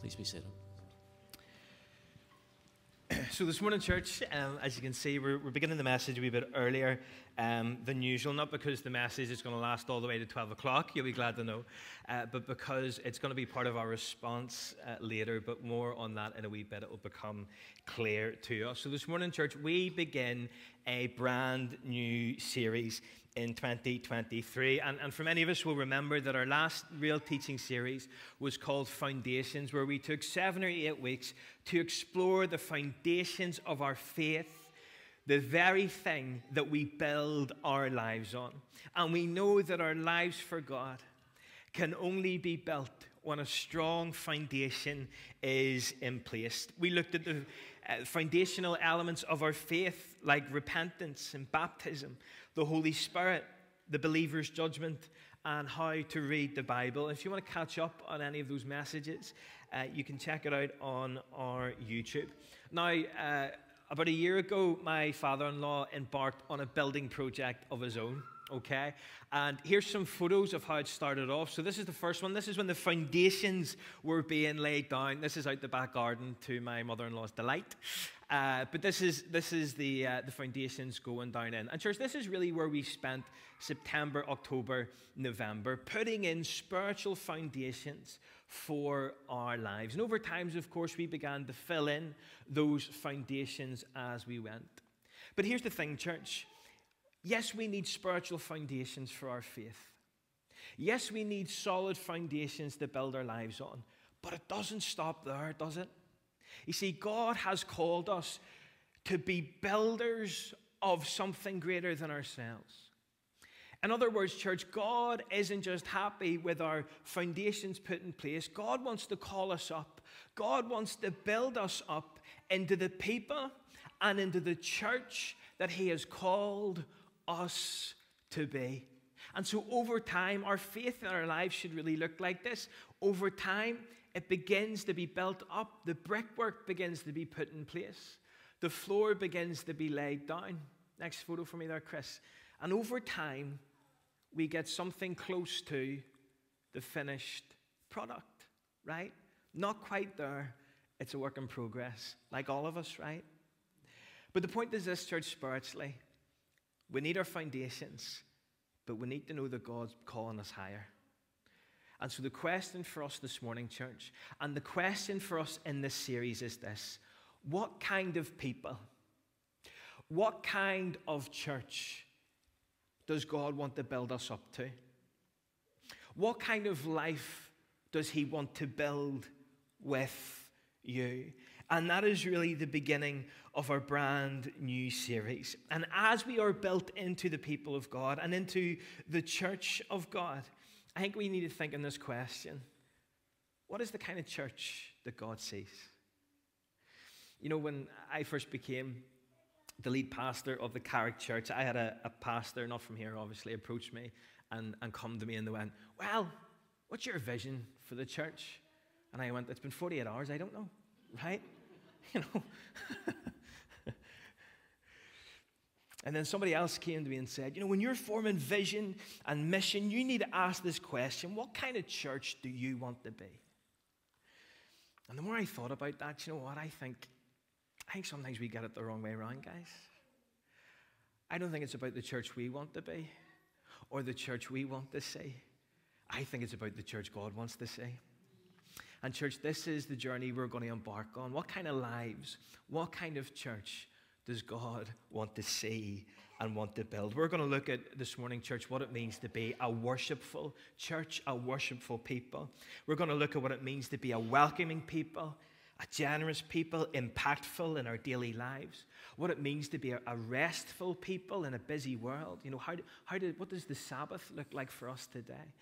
Please be seated. So, this morning, church, um, as you can see, we're, we're, beginning the message a wee bit earlier um, than usual. Not because the message is going to last all the way to 12 o'clock, you'll be glad to know, uh, but because it's going to be part of our response uh, later. But more on that in a wee bit, it will become clear to us. So, this morning, church, we begin a brand new series in 2023. And, and for many of us will remember that our last real teaching series was called Foundations, where we took seven or eight weeks to explore the foundations of our faith the very thing that we build our lives on. And we know that our lives for God can only be built when a strong foundation is in place. We looked at the uh, foundational elements of our faith, like repentance and baptism the Holy Spirit, the believer's judgment, and how to read the Bible. If you want to catch up on any of those messages, uh, you can check it out on our YouTube. Now, uh, about a year ago, my father in law embarked on a building project of his own. Okay, and here's some photos of how it started off. So, this is the first one. This is when the foundations were being laid down. This is out the back garden to my mother in law's delight. Uh, but this is, this is the, uh, the foundations going down in. And, church, this is really where we spent September, October, November, putting in spiritual foundations for our lives. And over times, of course, we began to fill in those foundations as we went. But here's the thing, church. Yes, we need spiritual foundations for our faith. Yes, we need solid foundations to build our lives on. But it doesn't stop there, does it? You see, God has called us to be builders of something greater than ourselves. In other words, church, God isn't just happy with our foundations put in place. God wants to call us up. God wants to build us up into the people and into the church that He has called us to be. And so, over time, our faith in our lives should really look like this. Over time, it begins to be built up. The brickwork begins to be put in place. The floor begins to be laid down. Next photo for me there, Chris. And over time, we get something close to the finished product, right? Not quite there. It's a work in progress, like all of us, right? But the point is this, church, spiritually, we need our foundations, but we need to know that God's calling us higher. And so, the question for us this morning, church, and the question for us in this series is this What kind of people, what kind of church does God want to build us up to? What kind of life does He want to build with you? And that is really the beginning of our brand new series. And as we are built into the people of God and into the church of God, I think we need to think on this question what is the kind of church that God sees? You know, when I first became the lead pastor of the Carrick Church, I had a, a pastor, not from here obviously, approach me and, and come to me and they went, Well, what's your vision for the church? And I went, It's been 48 hours, I don't know, right? You know. And then somebody else came to me and said, You know, when you're forming vision and mission, you need to ask this question What kind of church do you want to be? And the more I thought about that, you know what? I think, I think sometimes we get it the wrong way around, guys. I don't think it's about the church we want to be or the church we want to see. I think it's about the church God wants to see. And, church, this is the journey we're going to embark on. What kind of lives, what kind of church does God want to see and want to build? We're going to look at this morning, church, what it means to be a worshipful church, a worshipful people. We're going to look at what it means to be a welcoming people, a generous people, impactful in our daily lives. What it means to be a, restful people in a busy world. You know, how, how did, what does the Sabbath look like for us today?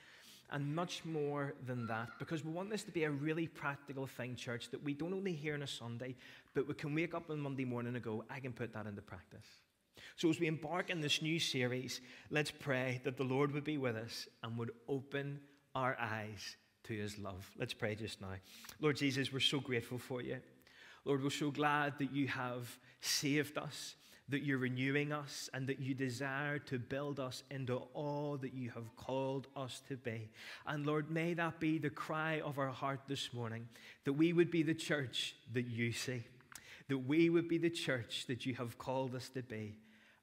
And much more than that because we want this to be a really practical thing, church, that we don't only hear on a Sunday, but we can wake up on Monday morning and go, I can put that into practice. So, as we embark in this new series, let's pray that the Lord would be with us and would open our eyes to his love. Let's pray just now. Lord Jesus, we're so grateful for you. Lord, we're so glad that you have saved us, that you're renewing us and that you desire to build us into all that you have called us to be. And Lord, may that be the cry of our heart this morning that we would be the church that you see, that we would be the church that you have called us to be,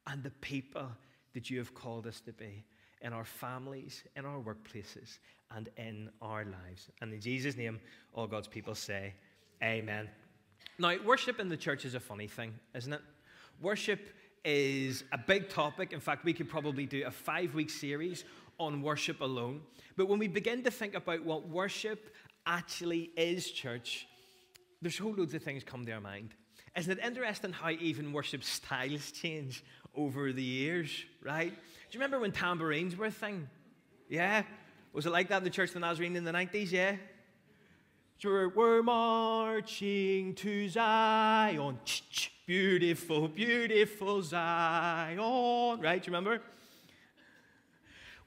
and the people that you have called us to be in our families, in our workplaces, and in our lives. And in Jesus' name, all God's people say, Amen. Now, worship in the church is a funny thing, isn't it? Worship is a big topic. In fact, we could probably do a five week series on worship alone. But when we begin to think about what worship actually is, church, there's whole loads of things come to our mind. Isn't it interesting how even worship styles change over the years, right? Do you remember when tambourines were a thing? Yeah? Was it like that in the Church of the Nazarene in the 90s? Yeah? We're marching to Zion. Beautiful, beautiful Zion. Right? Do you remember?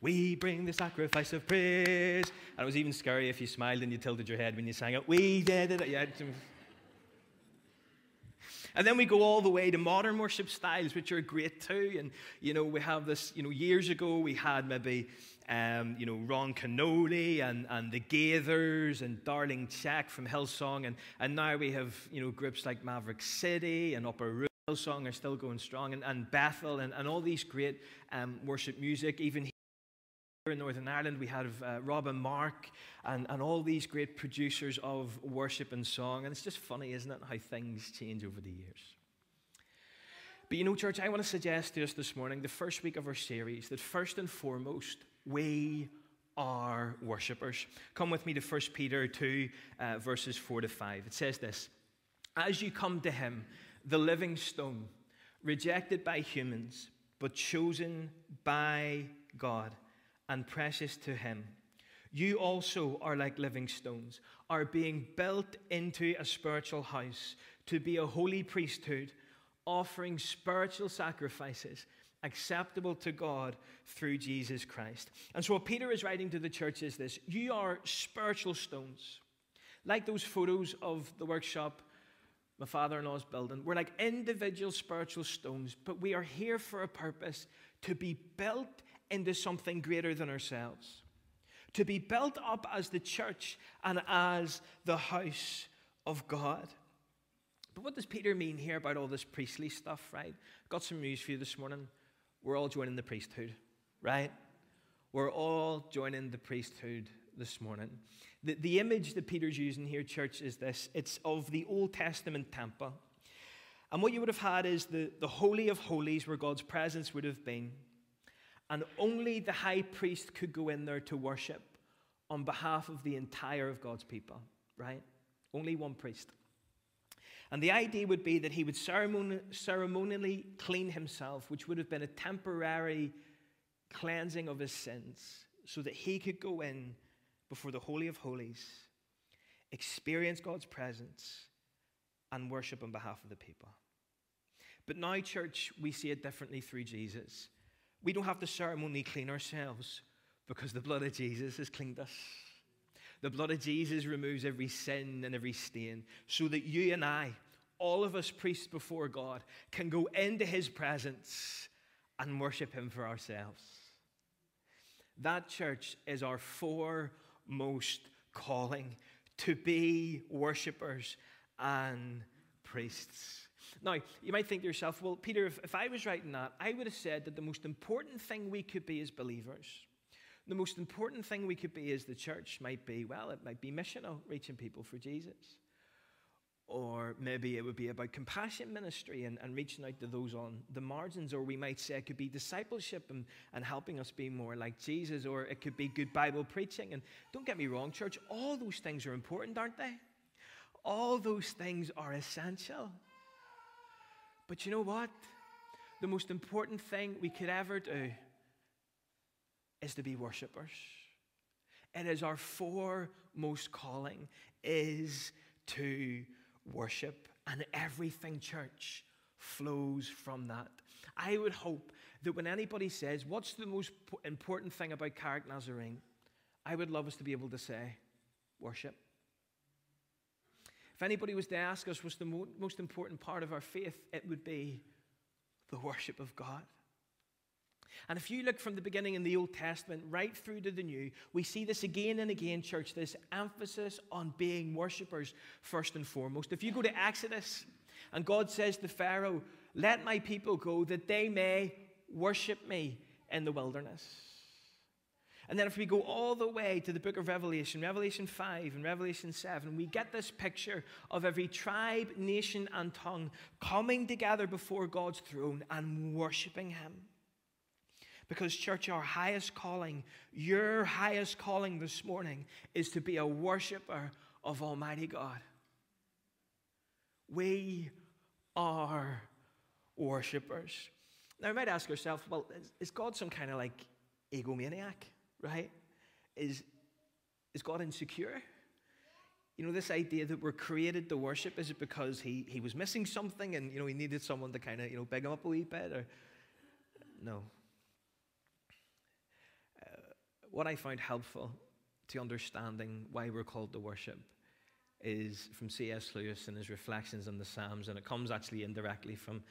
We bring the sacrifice of praise. And it was even scary if you smiled and you tilted your head when you sang it. We did it. Yeah. And then we go all the way to modern worship styles, which are great too. And, you know, we have this, you know, years ago we had maybe um, you know, Ron Kenoly and, and the Gaithers and Darlene Zschech from Hillsong. And, and now we have, you know, groups like Maverick City and Upper Room. Hillsong are still going strong, and, and Bethel, and, and all these great um, worship music. Even here in Northern Ireland, we have uh, Rob and Mark, and, and all these great producers of worship and song. And it's just funny, isn't it, how things change over the years. But you know, church, I want to suggest to us this morning, the first week of our series, that first and foremost, we are worshippers. Come with me to 1 Peter 2, uh, verses 4 to 5. It says this As you come to him, the living stone, rejected by humans, but chosen by God and precious to him. You also are like living stones, are being built into a spiritual house to be a holy priesthood, offering spiritual sacrifices acceptable to God through Jesus Christ. And so, what Peter is writing to the church is this You are spiritual stones. Like those photos of the workshop my father in law's building, we're like individual spiritual stones, but we are here for a purpose to be built into something greater than ourselves. To be built up as the church and as the house of God. But what does Peter mean here about all this priestly stuff, right? Got some news for you this morning we're all joining the priesthood, right? We're all joining the priesthood this morning. The, the image that Peter's using here, church, is this it's of the Old Testament temple. And what you would have had is the, the Holy of Holies, where God's presence would have been. And only the high priest could go in there to worship on behalf of the entire of God's people, right? Only one priest. And the idea would be that he would ceremonially clean himself, which would have been a temporary cleansing of his sins, so that he could go in before the Holy of Holies, experience God's presence, and worship on behalf of the people. But now, church, we see it differently through Jesus. We don't have to ceremonially clean ourselves because the blood of Jesus has cleaned us. The blood of Jesus removes every sin and every stain so that you and I, all of us priests before God, can go into his presence and worship him for ourselves. That church is our foremost calling to be worshippers and priests. Now, you might think to yourself, well, Peter, if, if I was writing that, I would have said that the most important thing we could be as believers the most important thing we could be as the church might be, well, it might be missional, reaching people for Jesus. Or maybe it would be about compassion ministry and, and reaching out to those on the margins. Or we might say it could be discipleship and, and helping us be more like Jesus. Or it could be good Bible preaching. And don't get me wrong, church, all those things are important, aren't they? All those things are essential. But you know what? The most important thing we could ever do is to be worshippers. It is our foremost calling is to worship. And everything, church, flows from that. I would hope that when anybody says, What's the most important thing about Carrick Nazarene? I would love us to be able to say, Worship. If anybody was to ask us what's the mo- most important part of our faith, it would be the worship of God. And if you look from the beginning in the Old Testament right through to the New, we see this again and again, church, this emphasis on being worshippers first and foremost. If you go to Exodus and God says to Pharaoh, Let my people go that they may worship me in the wilderness. And then if we go all the way to the book of Revelation, Revelation 5 and Revelation 7, we get this picture of every tribe, nation, and tongue coming together before God's throne and worshiping Him. Because, church, our highest calling, your highest calling this morning, is to be a worshiper of Almighty God. We are worshippers. Now, we might ask ourselves, well, is God some kind of like egomaniac, right? Is, is God insecure? You know, this idea that we're created to worship, is it because he, he was missing something and, you know, he needed someone to kind of, you know, beg him up a wee bit? Or, no, what I found helpful to understanding why we're called to worship is from C.S. Lewis and his reflections on the Psalms, and it comes actually indirectly from,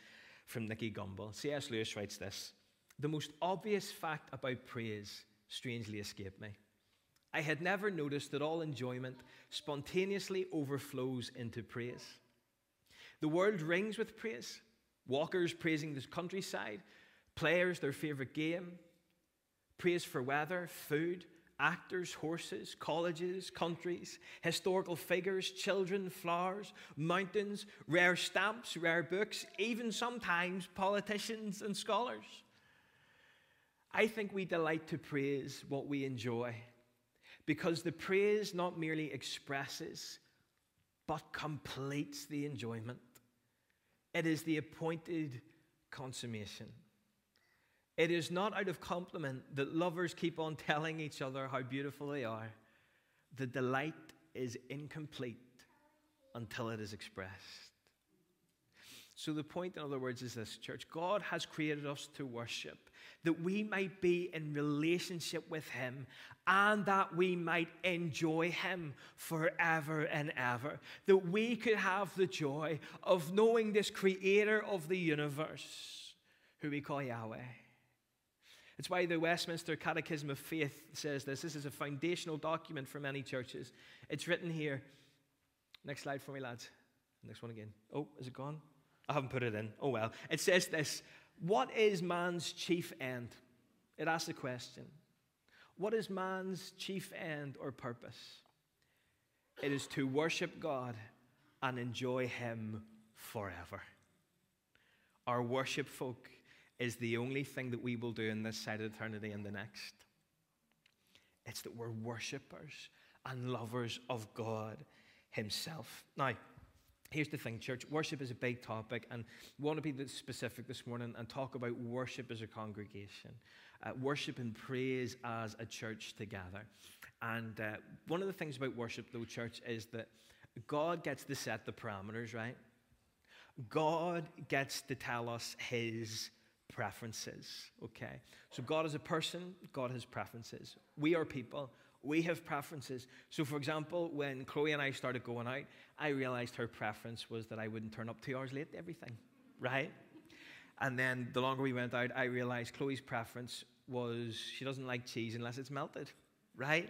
from Nicky Gumbel. C.S. Lewis writes this The most obvious fact about praise strangely escaped me. I had never noticed that all enjoyment spontaneously overflows into praise. The world rings with praise. Walkers praising the countryside, players their favorite game, praise for weather, food, actors, horses, colleges, countries, historical figures, children, flowers, mountains, rare stamps, rare books, even sometimes politicians and scholars. I think we delight to praise what we enjoy because the praise not merely expresses but completes the enjoyment. It is the appointed consummation. It is not out of compliment that lovers keep on telling each other how beautiful they are. The delight is incomplete until it is expressed. So, the point, in other words, is this church God has created us to worship, that we might be in relationship with Him and that we might enjoy Him forever and ever. That we could have the joy of knowing this Creator of the universe, who we call Yahweh. It's why the Westminster Catechism of Faith says this. This is a foundational document for many churches. It's written here. Next slide for me, lads. Next one again. Oh, is it gone? I haven't put it in. Oh, well. It says this What is man's chief end? It asks the question What is man's chief end or purpose? It is to worship God and enjoy Him forever. Our worship folk is the only thing that we will do in this side of eternity and the next. It's that we're worshippers and lovers of God Himself. Now, here's the thing, church worship is a big topic, and we want to be specific this morning and talk about worship as a congregation, uh, worship and praise as a church together. And uh, one of the things about worship, though, church, is that God gets to set the parameters, right? God gets to tell us His preferences, okay? So God is a person, God has preferences. We are people, we have preferences. So, for example, when Chloe and I started going out, I realized her preference was that I wouldn't turn up two hours late to everything, right? And then the longer we went out, I realized Chloe's preference was she doesn't like cheese unless it's melted, right?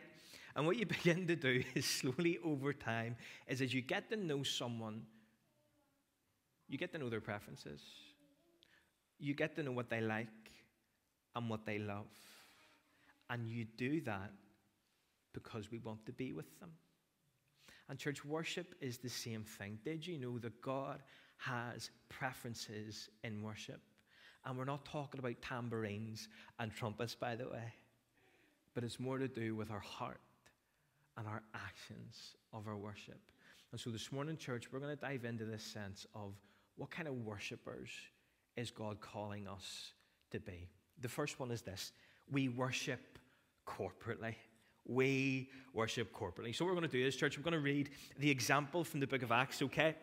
And what you begin to do is slowly over time, is as you get to know someone, you get to know their preferences you get to know what they like and what they love. And you do that because we want to be with them. And church worship is the same thing. Did you know that God has preferences in worship? And we're not talking about tambourines and trumpets, by the way, but it's more to do with our heart and our actions of our worship. And so this morning, church, we're going to dive into this sense of what kind of worshipers is God calling us to be? The first one is this we worship corporately. We worship corporately. So, what we're going to do is, church, we're going to read the example from the book of Acts, okay?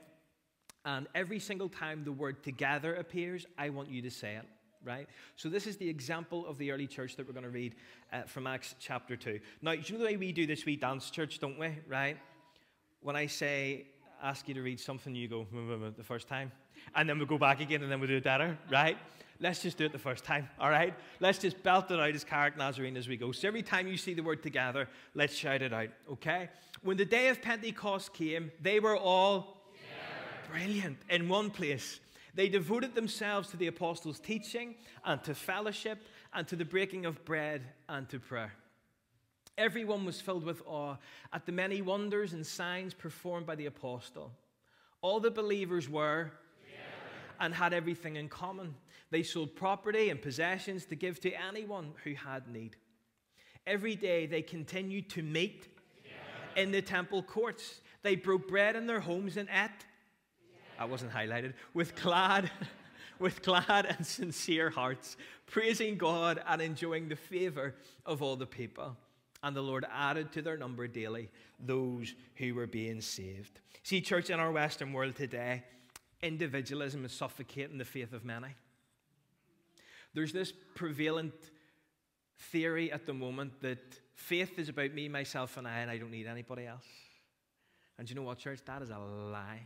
And every single time the word together appears, I want you to say it, right? So, this is the example of the early church that we're going to read uh, from Acts chapter 2. Now, you know the way we do this, we dance church, don't we, right? When I say ask you to read something, you go mm, mm, mm, the first time, and then we go back again, and then we do it better, right? Let's just do it the first time, all right? Let's just belt it out as Carrick Nazarene as we go. So every time you see the word together, let's shout it out, okay? When the day of Pentecost came, they were all brilliant in one place. They devoted themselves to the apostles' teaching and to fellowship and to the breaking of bread and to prayer. Everyone was filled with awe at the many wonders and signs performed by the apostle. All the believers were and had everything in common. They sold property and possessions to give to anyone who had need. Every day they continued to meet in the temple courts. They broke bread in their homes and ate. I wasn't highlighted. With glad, with glad and sincere hearts, praising God and enjoying the favor of all the people and the Lord added to their number daily those who were being saved. See, church, in our Western world today, individualism is suffocating the faith of many. There's this prevalent theory at the moment that faith is about me, myself, and I, and I don't need anybody else. And you know what, church? That is a lie.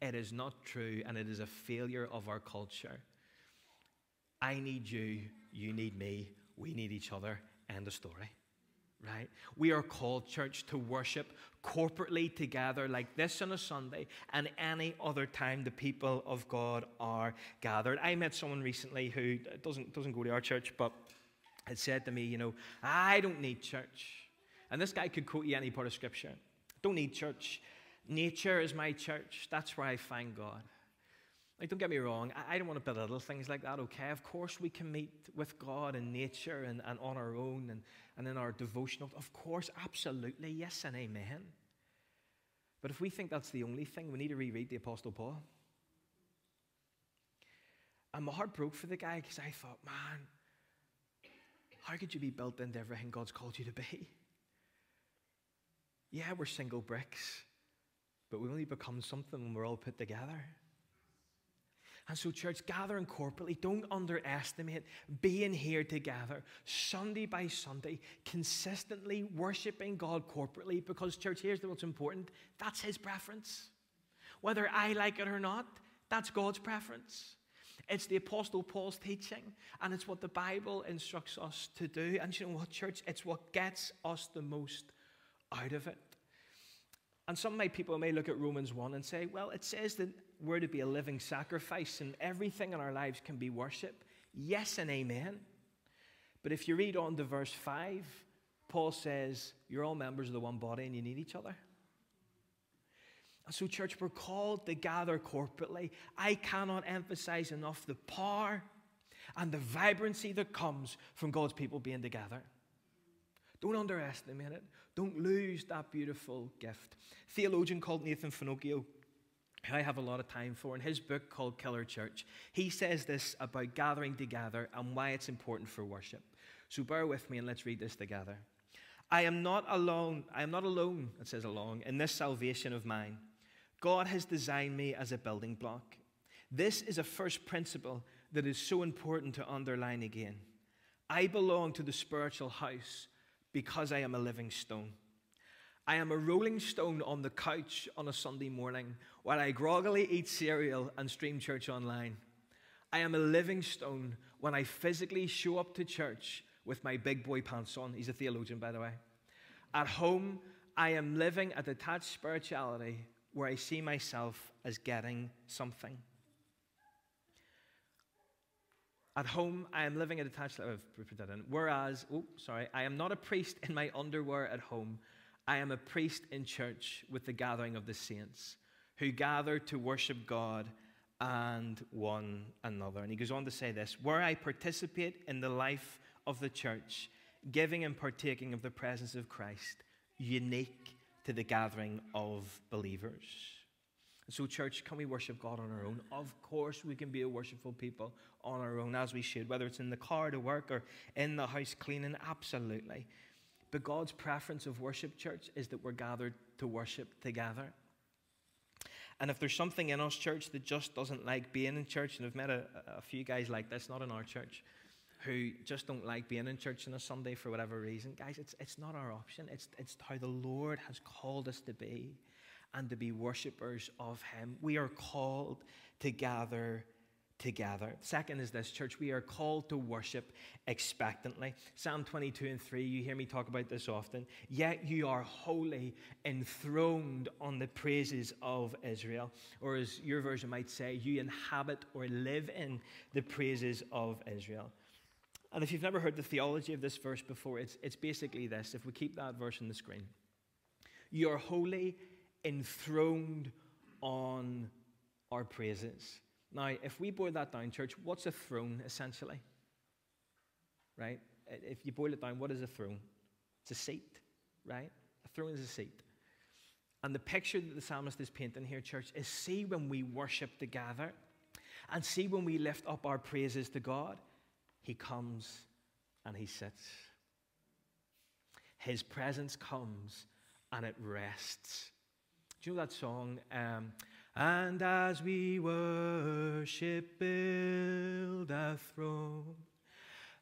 It is not true, and it is a failure of our culture. I need you, you need me, we need each other. End of story right? We are called, church, to worship corporately together like this on a Sunday and any other time the people of God are gathered. I met someone recently who doesn't, doesn't go to our church, but had said to me, you know, I don't need church. And this guy could quote you any part of Scripture. Don't need church. Nature is my church. That's where I find God. Like, don't get me wrong, I, don't want to belittle things like that, okay? Of course, we can meet with God in nature and, and on our own and, and in our devotional. Of course, absolutely, yes and amen. But if we think that's the only thing, we need to reread the Apostle Paul. And my heart broke for the guy because I thought, man, how could you be built into everything God's called you to be? Yeah, we're single bricks, but we only become something when we're all put together. And so, church, gathering corporately, don't underestimate being here together, Sunday by Sunday, consistently worshiping God corporately, because, church, here's the what's important that's His preference. Whether I like it or not, that's God's preference. It's the Apostle Paul's teaching, and it's what the Bible instructs us to do. And you know what, church? It's what gets us the most out of it. And some my people may look at Romans 1 and say, well, it says that we're to be a living sacrifice and everything in our lives can be worship. Yes and amen. But if you read on to verse 5, Paul says, You're all members of the one body and you need each other. And so, church, we're called to gather corporately. I cannot emphasize enough the power and the vibrancy that comes from God's people being together. Don't underestimate it. Don't lose that beautiful gift. Theologian called Nathan Finochio who I have a lot of time for, in his book called Killer Church, he says this about gathering together and why it's important for worship. So bear with me and let's read this together. I am not alone, I am not alone, it says alone, in this salvation of mine. God has designed me as a building block. This is a first principle that is so important to underline again. I belong to the spiritual house because I am a living stone. I am a rolling stone on the couch on a Sunday morning while I groggily eat cereal and stream church online. I am a living stone when I physically show up to church with my big boy pants on. He's a theologian, by the way. At home, I am living a detached spirituality where I see myself as getting something. At home, I am living a detached life. Whereas, oh, sorry, I am not a priest in my underwear at home. I am a priest in church with the gathering of the saints who gather to worship God and one another. And he goes on to say this where I participate in the life of the church, giving and partaking of the presence of Christ, unique to the gathering of believers. So, church, can we worship God on our own? Of course, we can be a worshipful people on our own, as we should, whether it's in the car to work or in the house cleaning, absolutely. But God's preference of worship, church, is that we're gathered to worship together. And if there's something in us, church, that just doesn't like being in church, and I've met a, a few guys like this, not in our church, who just don't like being in church on a Sunday for whatever reason, guys, it's, it's not our option. It's, it's how the Lord has called us to be. and to be worshippers of Him. We are called to gather together. Second is this, church, we are called to worship expectantly. Psalm 22 and 3, you hear me talk about this often. Yet you are holy, enthroned on the praises of Israel. Or as your version might say, you inhabit or live in the praises of Israel. And if you've never heard the theology of this verse before, it's, it's basically this. If we keep that verse on the screen, you are holy, enthroned on our praises. Now, if we boil that down, church, what's a throne essentially? Right? If you boil it down, what is a throne? It's a seat, right? A throne is a seat. And the picture that the psalmist is painting here, church, is see when we worship together and see when we lift up our praises to God, He comes and He sits. His presence comes and it rests. Do you know that song? Um, and as we worship, build a throne.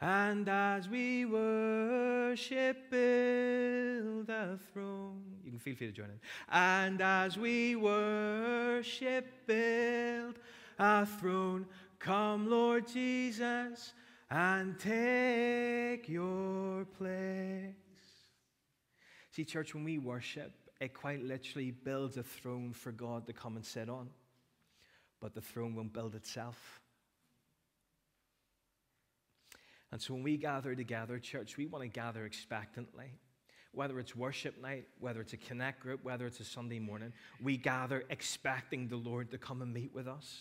And as we worship, build a throne. You can feel free to join in. And as we worship, build a throne. Come, Lord Jesus, and take your place. See, church, when we worship, it quite literally builds a throne for God to come and sit on. But the throne won't build itself. And so when we gather together, church, we want to gather expectantly. Whether it's worship night, whether it's a connect group, whether it's a Sunday morning, we gather expecting the Lord to come and meet with us.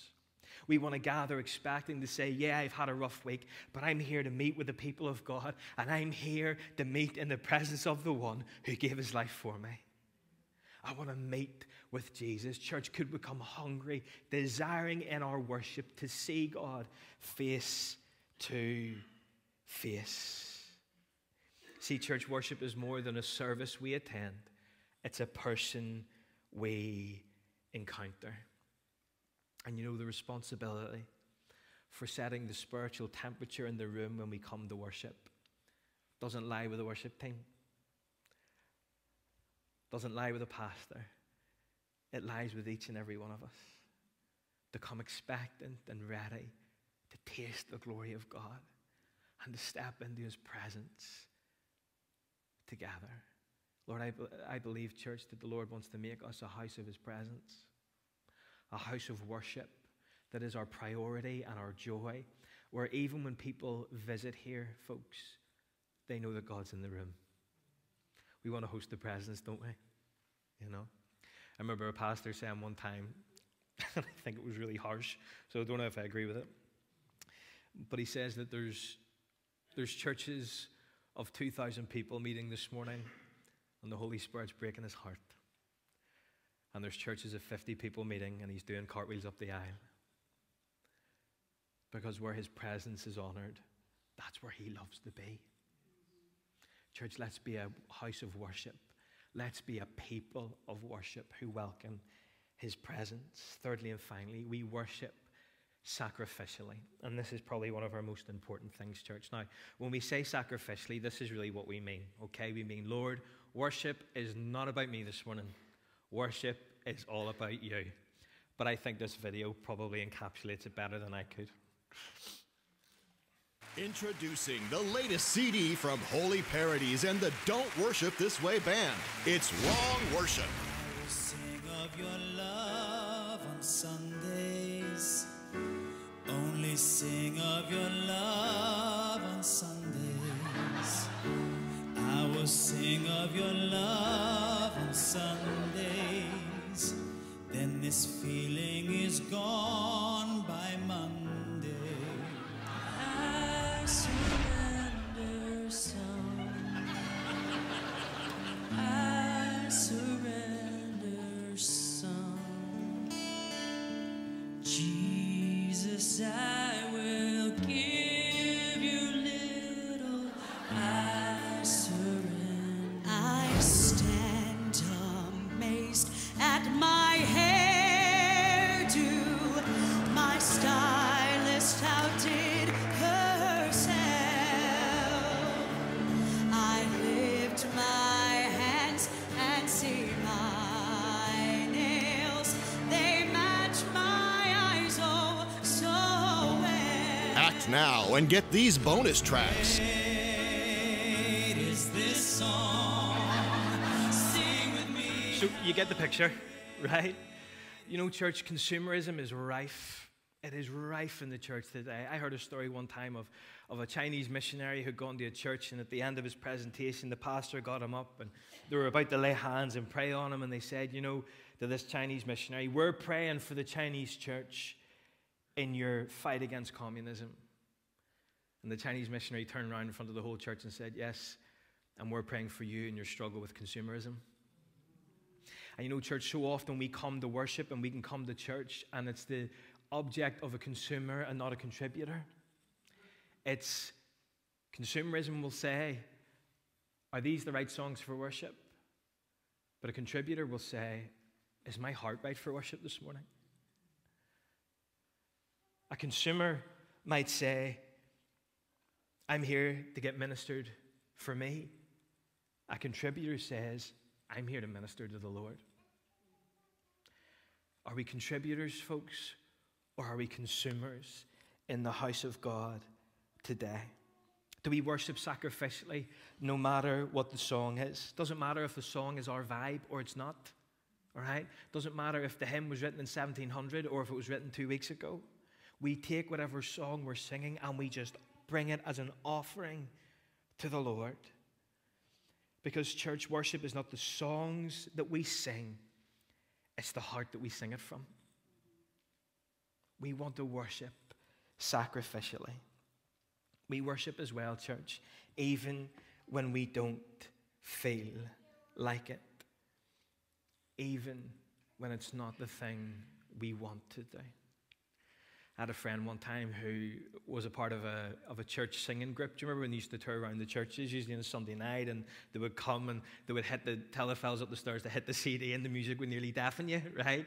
We want to gather expecting to say, Yeah, I've had a rough week, but I'm here to meet with the people of God, and I'm here to meet in the presence of the one who gave his life for me. I want to meet with Jesus. Church could become hungry, desiring in our worship to see God face to face. See, church worship is more than a service we attend, it's a person we encounter. And you know the responsibility for setting the spiritual temperature in the room when we come to worship doesn't lie with the worship team doesn't lie with a pastor, it lies with each and every one of us to come expectant and ready to taste the glory of God and to step into his presence together. Lord, I, I believe, church, that the Lord wants to make us a house of his presence, a house of worship that is our priority and our joy, where even when people visit here, folks, they know that God's in the room. We want to host the presence, don't we? You know? I remember a pastor saying one time, and I think it was really harsh, so I don't know if I agree with it. But he says that there's, there's churches of 2,000 people meeting this morning, and the Holy Spirit's breaking his heart. And there's churches of 50 people meeting, and he's doing cartwheels up the aisle. Because where his presence is honored, that's where he loves to be. Church, let's be a house of worship. Let's be a people of worship who welcome his presence. Thirdly and finally, we worship sacrificially. And this is probably one of our most important things, church. Now, when we say sacrificially, this is really what we mean, okay? We mean, Lord, worship is not about me this morning, worship is all about you. But I think this video probably encapsulates it better than I could. Introducing the latest CD from Holy Parodies and the Don't Worship This Way band. It's Wrong Worship. Sing of your love on Sundays. Only sing of your love on Sundays. I will sing of your love on Sundays. Then this feeling is gone now and get these bonus tracks. So you get the picture, right? You know, church consumerism is rife. It is rife in the church today. I heard a story one time of, of a Chinese missionary who'd gone to a church, and at the end of his presentation, the pastor got him up and they were about to lay hands and pray on him. And they said, You know, to this Chinese missionary, we're praying for the Chinese church in your fight against communism. And the Chinese missionary turned around in front of the whole church and said, Yes, and we're praying for you in your struggle with consumerism. And you know, church, so often we come to worship and we can come to church and it's the object of a consumer and not a contributor. It's consumerism will say, Are these the right songs for worship? But a contributor will say, Is my heart right for worship this morning? A consumer might say, I'm here to get ministered for me. A contributor says, I'm here to minister to the Lord. Are we contributors, folks, or are we consumers in the house of God today? Do we worship sacrificially no matter what the song is? Doesn't matter if the song is our vibe or it's not. All right? Doesn't matter if the hymn was written in 1700 or if it was written two weeks ago. We take whatever song we're singing and we just bring it as an offering to the Lord. Because church worship is not the songs that we sing, it's the heart that we sing it from. We want to worship sacrificially. We worship as well, church, even when we don't feel like it, even when it's not the thing we want to do. I had a friend one time who was a part of a, of a church singing group. Do you remember when they used to tour around the churches, usually on a Sunday night, and they would come and they would hit the telefels up the stairs to hit the CD, and the music would nearly deafen you, right?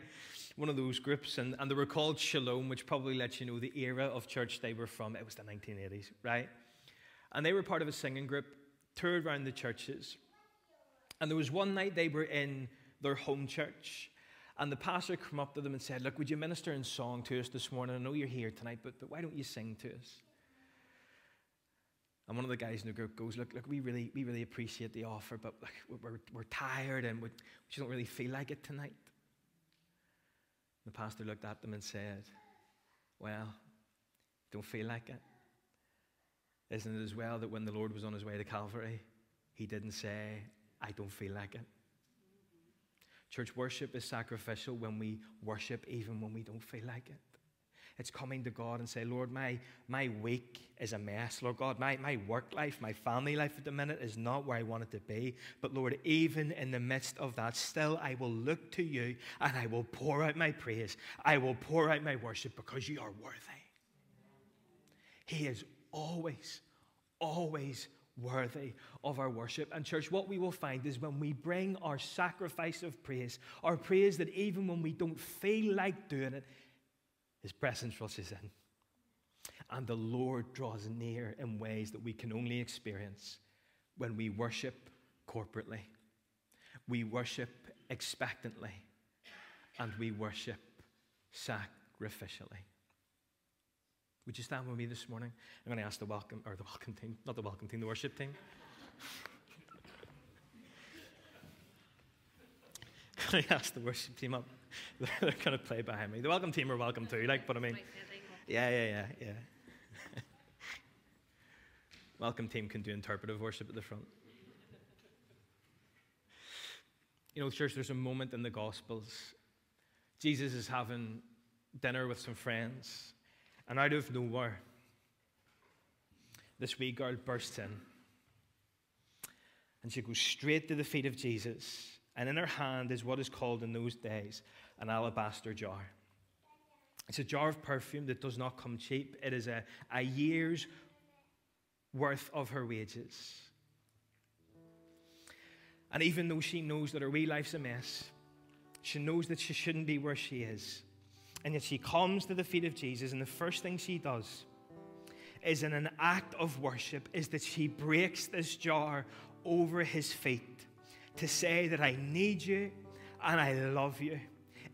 One of those groups, and, and they were called Shalom, which probably lets you know the era of church they were from. It was the 1980s, right? And they were part of a singing group, toured around the churches. And there was one night they were in their home church, and the pastor came up to them and said, Look, would you minister in song to us this morning? I know you're here tonight, but, but why don't you sing to us? And one of the guys in the group goes, Look, look, we really, we really appreciate the offer, but look, we're, we're tired and we just don't really feel like it tonight. The pastor looked at them and said, Well, don't feel like it. Isn't it as well that when the Lord was on his way to Calvary, he didn't say, I don't feel like it? Church worship is sacrificial when we worship even when we don't feel like it. It's coming to God and say, Lord, my, my week is a mess. Lord God, my, my work life, my family life at the minute is not where I want it to be. But Lord, even in the midst of that, still I will look to you and I will pour out my praise. I will pour out my worship because you are worthy. He is always, always worthy of our worship. And, church, what we will find is when we bring our sacrifice of praise, our praise that even when we don't feel like doing it, His presence rushes in. And the Lord draws near in ways that we can only experience when we worship corporately, we worship expectantly, and we worship sacrificially. Would you stand with me this morning? I'm going to ask the welcome, or the welcome team, not the welcome team, the worship team. I ask the worship team up? They're going to play behind me. The welcome team are welcome too, like, but I mean, yeah, yeah, yeah, yeah. welcome team can do interpretive worship at the front. You know, church, there's a moment in the Gospels. Jesus is having dinner with some friends. And out of nowhere, this wee girl bursts in. And she goes straight to the feet of Jesus. And in her hand is what is called in those days an alabaster jar. It's a jar of perfume that does not come cheap, it is a, a year's worth of her wages. And even though she knows that her wee life's a mess, she knows that she shouldn't be where she is. And yet she comes to the feet of Jesus, and the first thing she does is in an act of worship is that she breaks this jar over his feet to say that I need you and I love you.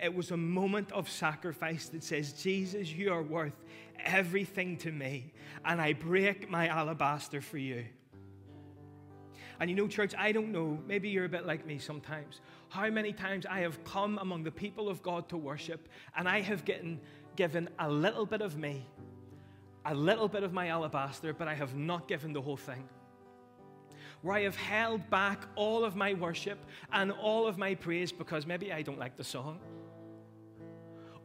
It was a moment of sacrifice that says, Jesus, you are worth everything to me, and I break my alabaster for you. And you know, church, I don't know, maybe you're a bit like me sometimes, how many times I have come among the people of God to worship, and I have gotten, given a little bit of me, a little bit of my alabaster, but I have not given the whole thing. Where I have held back all of my worship and all of my praise because maybe I don't like the song,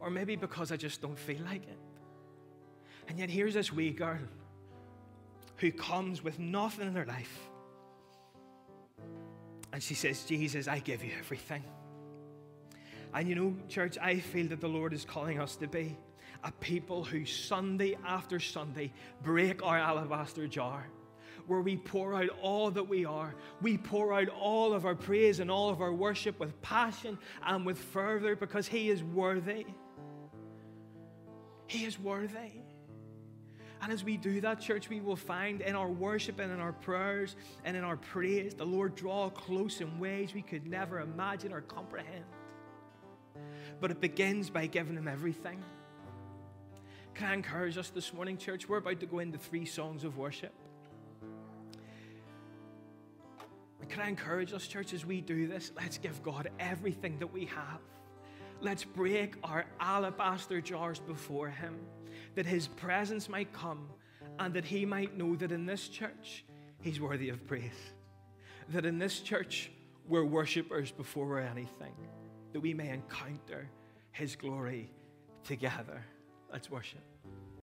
or maybe because I just don't feel like it. And yet, here's this wee girl who comes with nothing in her life. And she says, Jesus, I give you everything. And you know, church, I feel that the Lord is calling us to be a people who Sunday after Sunday break our alabaster jar, where we pour out all that we are. We pour out all of our praise and all of our worship with passion and with fervor because He is worthy. He is worthy. And as we do that, church, we will find in our worship and in our prayers and in our praise, the Lord draw close in ways we could never imagine or comprehend. But it begins by giving Him everything. Can I encourage us this morning, church? We're about to go into three songs of worship. Can I encourage us, church, as we do this? Let's give God everything that we have. Let's break our alabaster jars before Him, that His presence might come and that He might know that in this church, He's worthy of praise. That in this church, we're worshippers before we're anything, that we may encounter His glory together. Let's worship.